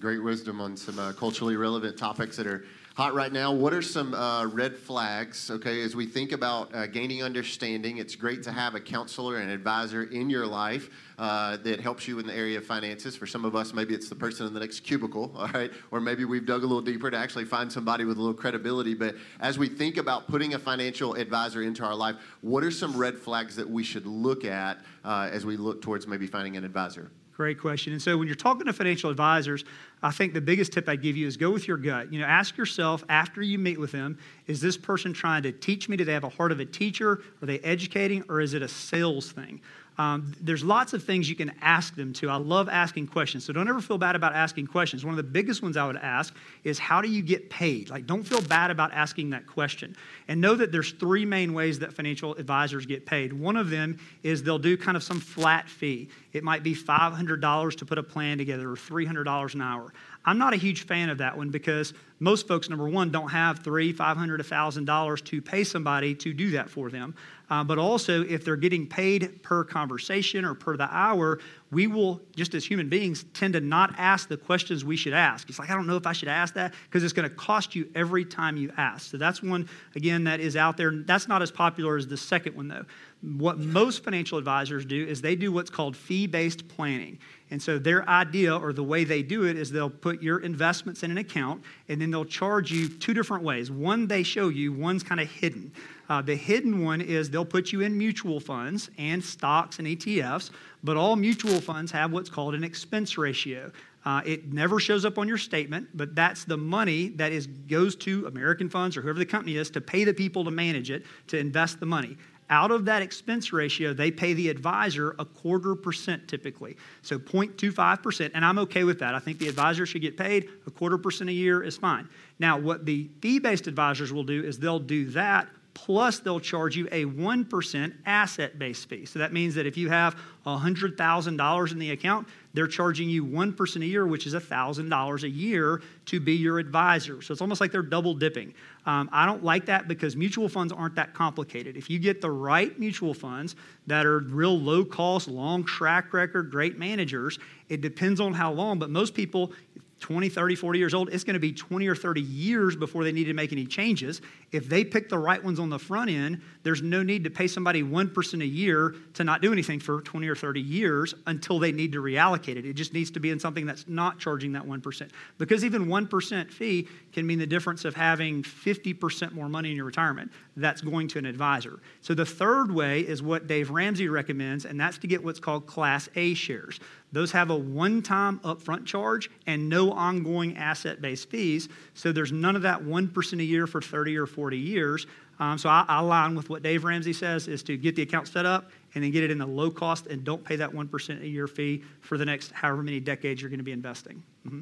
Great wisdom on some uh, culturally relevant topics that are hot right now. What are some uh, red flags? Okay, as we think about uh, gaining understanding, it's great to have a counselor and advisor in your life uh, that helps you in the area of finances. For some of us, maybe it's the person in the next cubicle, all right, or maybe we've dug a little deeper to actually find somebody with a little credibility. But as we think about putting a financial advisor into our life, what are some red flags that we should look at uh, as we look towards maybe finding an advisor? Great question. And so when you're talking to financial advisors, I think the biggest tip I'd give you is go with your gut. You know, ask yourself after you meet with them, is this person trying to teach me? Do they have a heart of a teacher? Are they educating? Or is it a sales thing? Um, there's lots of things you can ask them to. I love asking questions, so don't ever feel bad about asking questions. One of the biggest ones I would ask is, How do you get paid? Like, don't feel bad about asking that question. And know that there's three main ways that financial advisors get paid. One of them is they'll do kind of some flat fee. It might be $500 to put a plan together or $300 an hour. I'm not a huge fan of that one because most folks, number one, don't have three, five hundred, a thousand dollars to pay somebody to do that for them. Uh, but also, if they're getting paid per conversation or per the hour, we will, just as human beings, tend to not ask the questions we should ask. It's like, I don't know if I should ask that because it's going to cost you every time you ask. So that's one, again, that is out there. That's not as popular as the second one, though. What most financial advisors do is they do what's called fee based planning. And so their idea or the way they do it is they'll put your investments in an account and then they'll charge you two different ways. One they show you, one's kind of hidden. Uh, the hidden one is they'll put you in mutual funds and stocks and ETFs, but all mutual funds have what's called an expense ratio. Uh, it never shows up on your statement, but that's the money that is goes to American funds or whoever the company is to pay the people to manage it to invest the money. Out of that expense ratio, they pay the advisor a quarter percent typically. So 0.25%, and I'm okay with that. I think the advisor should get paid a quarter percent a year is fine. Now, what the fee based advisors will do is they'll do that plus they'll charge you a 1% asset based fee. So that means that if you have $100,000 in the account, they're charging you 1% a year, which is $1,000 a year to be your advisor. So it's almost like they're double dipping. Um, I don't like that because mutual funds aren't that complicated. If you get the right mutual funds that are real low cost, long track record, great managers, it depends on how long, but most people, 20, 30, 40 years old, it's going to be 20 or 30 years before they need to make any changes. If they pick the right ones on the front end, there's no need to pay somebody 1% a year to not do anything for 20 or 30 years until they need to reallocate it. It just needs to be in something that's not charging that 1%. Because even 1% fee can mean the difference of having 50% more money in your retirement that's going to an advisor. So the third way is what Dave Ramsey recommends, and that's to get what's called Class A shares. Those have a one time upfront charge and no ongoing asset based fees. So there's none of that 1% a year for 30 or 40 years. Um, so I, I align with what Dave Ramsey says is to get the account set up and then get it in the low cost and don't pay that 1% a year fee for the next however many decades you're going to be investing. Mm-hmm.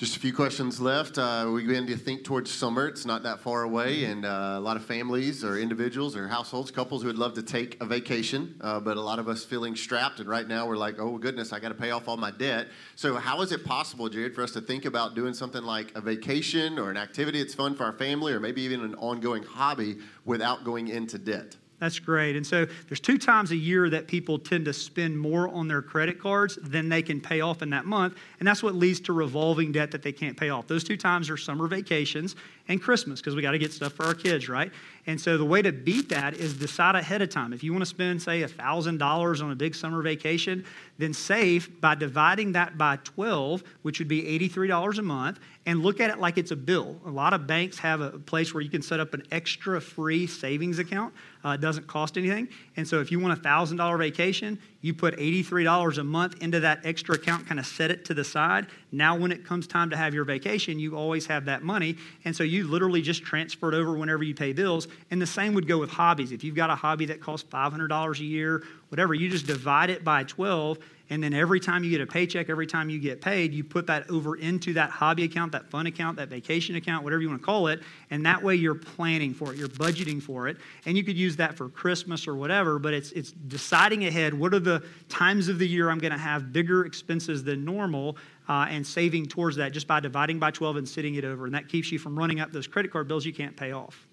Just a few questions left. Uh, we begin to think towards summer. It's not that far away, and uh, a lot of families or individuals or households, couples who would love to take a vacation, uh, but a lot of us feeling strapped. And right now, we're like, oh goodness, I got to pay off all my debt. So, how is it possible, Jared, for us to think about doing something like a vacation or an activity that's fun for our family, or maybe even an ongoing hobby without going into debt? That's great. And so there's two times a year that people tend to spend more on their credit cards than they can pay off in that month. And that's what leads to revolving debt that they can't pay off. Those two times are summer vacations and Christmas because we got to get stuff for our kids, right? And so the way to beat that is decide ahead of time. If you want to spend, say, $1,000 on a big summer vacation, then save by dividing that by 12, which would be $83 a month, and look at it like it's a bill. A lot of banks have a place where you can set up an extra free savings account. Uh, it doesn't cost anything. And so if you want a $1,000 vacation, you put $83 a month into that extra account, kind of set it to the side. Now, when it comes time to have your vacation, you always have that money. And so you literally just transfer it over whenever you pay bills. And the same would go with hobbies. If you've got a hobby that costs $500 a year, whatever, you just divide it by 12 and then every time you get a paycheck, every time you get paid, you put that over into that hobby account, that fun account, that vacation account, whatever you want to call it. And that way you're planning for it, you're budgeting for it. And you could use that for Christmas or whatever, but it's, it's deciding ahead what are the times of the year I'm going to have bigger expenses than normal uh, and saving towards that just by dividing by 12 and sitting it over. And that keeps you from running up those credit card bills you can't pay off.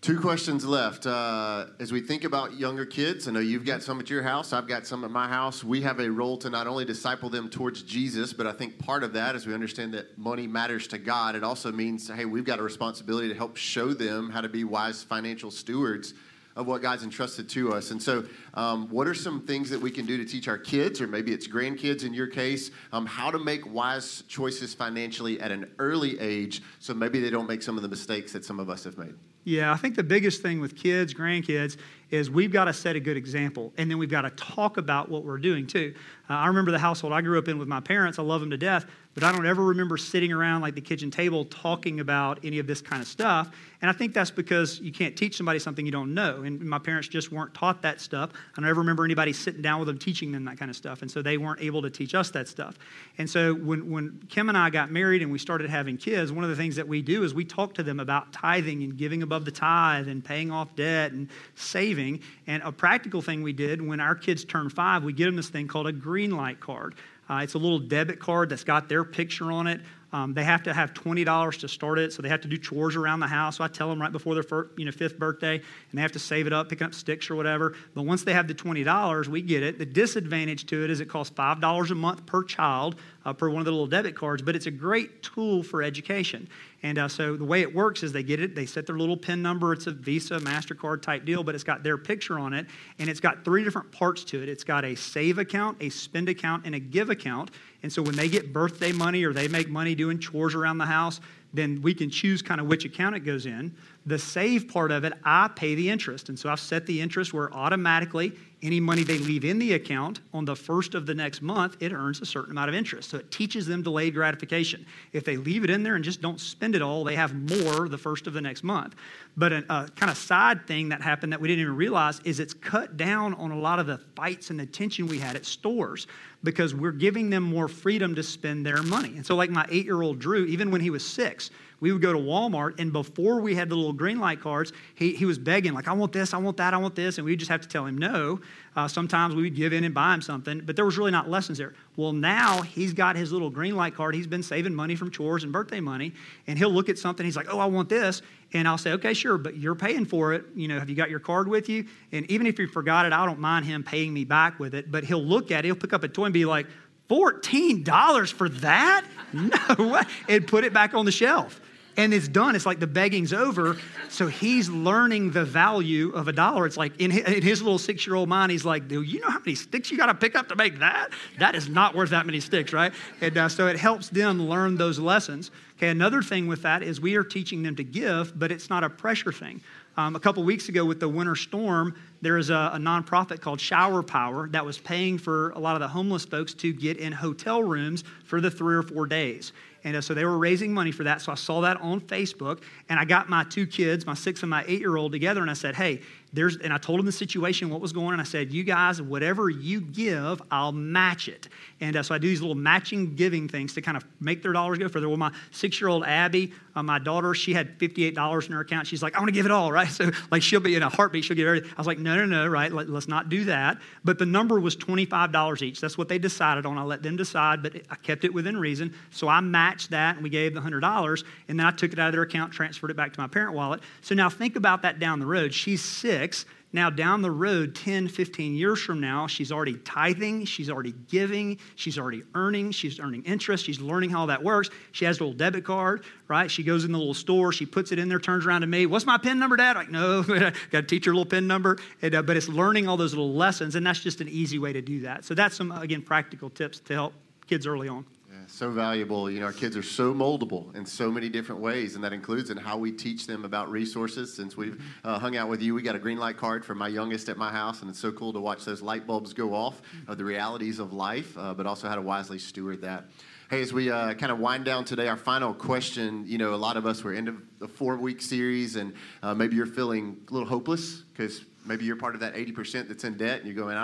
Two questions left. Uh, as we think about younger kids, I know you've got some at your house, I've got some at my house. We have a role to not only disciple them towards Jesus, but I think part of that is we understand that money matters to God. It also means, hey, we've got a responsibility to help show them how to be wise financial stewards of what God's entrusted to us. And so, um, what are some things that we can do to teach our kids, or maybe it's grandkids in your case, um, how to make wise choices financially at an early age so maybe they don't make some of the mistakes that some of us have made? Yeah, I think the biggest thing with kids, grandkids, is we've got to set a good example, and then we've got to talk about what we're doing too. Uh, I remember the household I grew up in with my parents. I love them to death, but I don't ever remember sitting around like the kitchen table talking about any of this kind of stuff. And I think that's because you can't teach somebody something you don't know. And my parents just weren't taught that stuff. I don't ever remember anybody sitting down with them teaching them that kind of stuff. And so they weren't able to teach us that stuff. And so when, when Kim and I got married and we started having kids, one of the things that we do is we talk to them about tithing and giving above the tithe and paying off debt and saving. And a practical thing we did when our kids turned five, we get them this thing called a Greenlight card. Uh, it's a little debit card that's got their picture on it. Um, they have to have $20 to start it, so they have to do chores around the house. So I tell them right before their first, you know, fifth birthday, and they have to save it up, picking up sticks or whatever. But once they have the $20, we get it. The disadvantage to it is it costs $5 a month per child uh, per one of the little debit cards, but it's a great tool for education. And uh, so the way it works is they get it, they set their little PIN number. It's a Visa, MasterCard type deal, but it's got their picture on it. And it's got three different parts to it it's got a save account, a spend account, and a give account. And so when they get birthday money or they make money doing chores around the house, then we can choose kind of which account it goes in. The save part of it, I pay the interest. And so I've set the interest where automatically any money they leave in the account on the first of the next month, it earns a certain amount of interest. So it teaches them delayed gratification. If they leave it in there and just don't spend it all, they have more the first of the next month. But a, a uh, kind of side thing that happened that we didn't even realize is it's cut down on a lot of the fights and the tension we had at stores because we're giving them more freedom to spend their money. And so, like my eight year old Drew, even when he was six, we would go to Walmart, and before we had the little Greenlight cards, he, he was begging, like, I want this, I want that, I want this. And we just have to tell him no. Uh, sometimes we would give in and buy him something, but there was really not lessons there. Well, now he's got his little Greenlight card. He's been saving money from chores and birthday money, and he'll look at something. He's like, "Oh, I want this," and I'll say, "Okay, sure, but you're paying for it. You know, have you got your card with you?" And even if you forgot it, I don't mind him paying me back with it. But he'll look at it, he'll pick up a toy and be like, $14 for that? No, and put it back on the shelf and it's done. It's like the begging's over. So he's learning the value of a dollar. It's like in his, little six year old mind, he's like, do you know how many sticks you got to pick up to make that? That is not worth that many sticks, right? And uh, so it helps them learn those lessons. Okay, another thing with that is we are teaching them to give, but it's not a pressure thing. Um, a couple weeks ago with the winter storm, there is a, a nonprofit called Shower Power that was paying for a lot of the homeless folks to get in hotel rooms for the three or four days. And so they were raising money for that. So I saw that on Facebook, and I got my two kids, my six and my eight year old, together, and I said, "Hey, there's," and I told them the situation, what was going on. And I said, "You guys, whatever you give, I'll match it." And uh, so I do these little matching giving things to kind of make their dollars go further. Well, my six year old Abby, uh, my daughter, she had fifty eight dollars in her account. She's like, "I want to give it all, right?" So like she'll be in a heartbeat, she'll give everything. I was like, "No, no, no, right? Let, let's not do that." But the number was twenty five dollars each. That's what they decided on. I let them decide, but I kept it within reason. So I matched that, and we gave the $100, and then I took it out of their account, transferred it back to my parent wallet. So now think about that down the road. She's six. Now, down the road, 10, 15 years from now, she's already tithing, she's already giving, she's already earning, she's earning interest, she's learning how that works. She has a little debit card, right? She goes in the little store, she puts it in there, turns around to me, What's my PIN number, Dad? I'm Like, no, got to teach her a little PIN number. And, uh, but it's learning all those little lessons, and that's just an easy way to do that. So, that's some, again, practical tips to help kids early on so valuable. You know, our kids are so moldable in so many different ways, and that includes in how we teach them about resources. Since we've uh, hung out with you, we got a Greenlight card for my youngest at my house, and it's so cool to watch those light bulbs go off of the realities of life, uh, but also how to wisely steward that. Hey, as we uh, kind of wind down today, our final question, you know, a lot of us were into the four week series, and uh, maybe you're feeling a little hopeless because maybe you're part of that 80% that's in debt and you're going,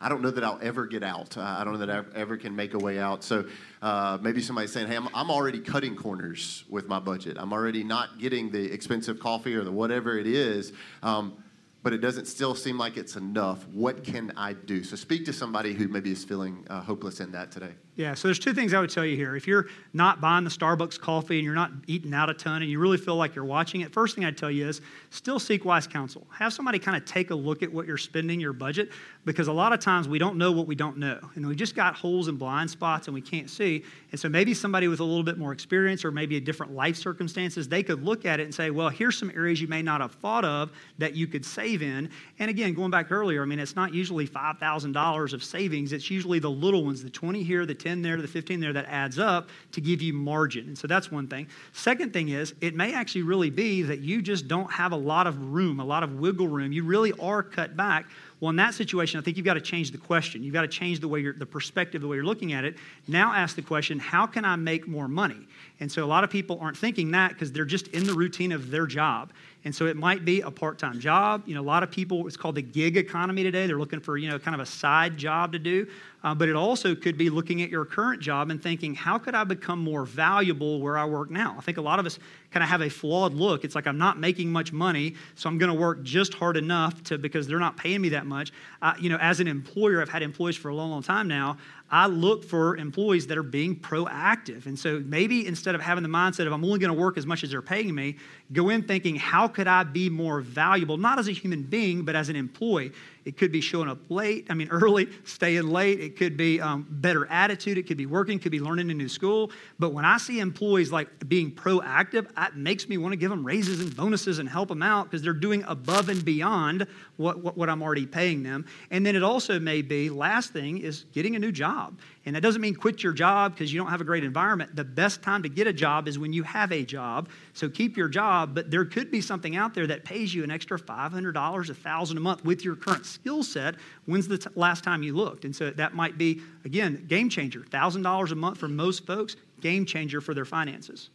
I don't know that I'll ever get out. I don't know that I ever can make a way out. So uh, maybe somebody's saying, hey, I'm, I'm already cutting corners with my budget. I'm already not getting the expensive coffee or the whatever it is. Um, but it doesn't still seem like it's enough. What can I do? So speak to somebody who maybe is feeling uh, hopeless in that today. Yeah, so there's two things I would tell you here. If you're not buying the Starbucks coffee and you're not eating out a ton and you really feel like you're watching it, first thing I'd tell you is still seek wise counsel. Have somebody kind of take a look at what you're spending your budget because a lot of times we don't know what we don't know. And we just got holes and blind spots and we can't see. And so maybe somebody with a little bit more experience or maybe a different life circumstances, they could look at it and say, well, here's some areas you may not have thought of that you could save in. And again, going back earlier, I mean, it's not usually $5,000 of savings. It's usually the little ones, the 20 here, the 10 there, to the 15 there that adds up to give you margin. And so that's one thing. Second thing is, it may actually really be that you just don't have a lot of room, a lot of wiggle room. You really are cut back. Well, in that situation, I think you've got to change the question. You've got to change the way you're, the perspective, the way you're looking at it. Now ask the question, how can I make more money? And so a lot of people aren't thinking that because they're just in the routine of their job. And so it might be a part-time job. You know, a lot of people, it's called the gig economy today. They're looking for, you know, kind of a side job to do. Uh, but it also could be looking at your current job and thinking, how could I become more valuable where I work now? I think a lot of us kind of have a flawed look. It's like I'm not making much money, so I'm going to work just hard enough to because they're not paying me that much. You know, as an employer, I've had employees for a long, long time now. I look for employees that are being proactive. And so maybe instead of having the mindset of I'm only going to work as much as they're paying me, go in thinking, how could I be more valuable, not as a human being, but as an employee? It could be showing up late, I mean, early, staying late. It could be um, better attitude. It could be working, could be learning a new school. But when I see employees like being proactive, it makes me want to give them raises and bonuses and help them out because they're doing above and beyond what, what, what I'm already paying them. And then it also may be, last thing is getting a new job. And that doesn't mean quit your job because you don't have a great environment. The best time to get a job is when you have a job. So keep your job, but there could be something out there that pays you an extra $500, $1,000 a month with your current skill set. When's the t- last time you looked? And so that might be, again, game changer. $1,000 a month for most folks, game changer for their finances.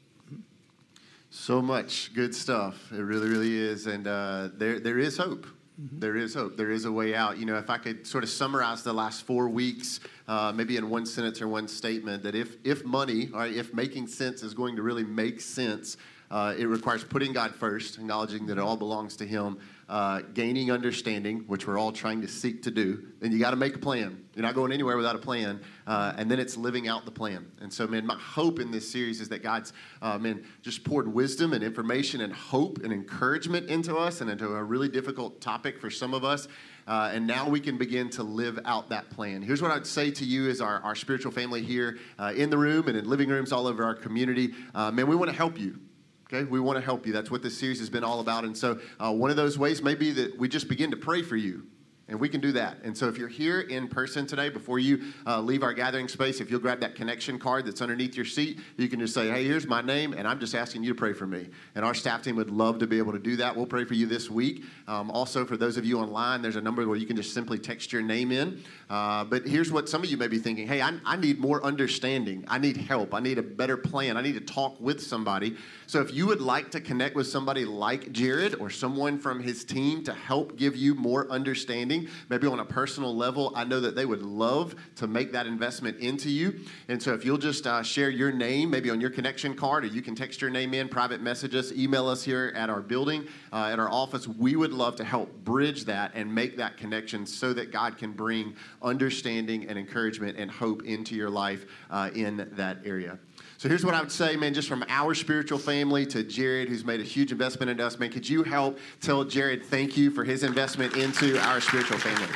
So much good stuff. It really, really is. And uh, there, there is hope. Mm-hmm. There is hope. There is a way out. You know, if I could sort of summarize the last four weeks, uh, maybe in one sentence or one statement, that if, if money, or if making cents is going to really make sense, uh, it requires putting God first, acknowledging that it all belongs to Him, uh, gaining understanding, which we're all trying to seek to do. Then you got to make a plan. You're not going anywhere without a plan. Uh, and then it's living out the plan. And so, man, my hope in this series is that God's, uh, man, just poured wisdom and information and hope and encouragement into us and into a really difficult topic for some of us. Uh, and now we can begin to live out that plan. Here's what I'd say to you as our, our spiritual family here uh, in the room and in living rooms all over our community. Uh, man, we want to help you. Okay, we want to help you. That's what this series has been all about. And so, uh, one of those ways may be that we just begin to pray for you. And we can do that. And so, if you're here in person today, before you uh, leave our gathering space, if you'll grab that connection card that's underneath your seat, you can just say, Hey, here's my name, and I'm just asking you to pray for me. And our staff team would love to be able to do that. We'll pray for you this week. Um, also, for those of you online, there's a number where you can just simply text your name in. Uh, but here's what some of you may be thinking Hey, I, I need more understanding. I need help. I need a better plan. I need to talk with somebody. So, if you would like to connect with somebody like Jared or someone from his team to help give you more understanding, maybe on a personal level, I know that they would love to make that investment into you. And so, if you'll just uh, share your name, maybe on your connection card, or you can text your name in, private message us, email us here at our building, uh, at our office, we would love to help bridge that and make that connection so that God can bring understanding and encouragement and hope into your life uh, in that area. So here's what I would say, man, just from our spiritual family to Jared, who's made a huge investment in us, man, could you help tell Jared thank you for his investment into our spiritual family?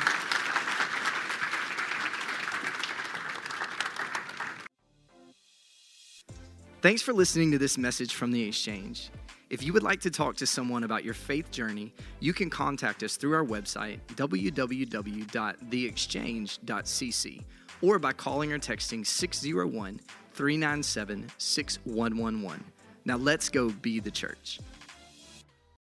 Thanks for listening to this message from the Exchange. If you would like to talk to someone about your faith journey, you can contact us through our website, www.theexchange.cc, or by calling or texting 601 397 6111. Now let's go be the church.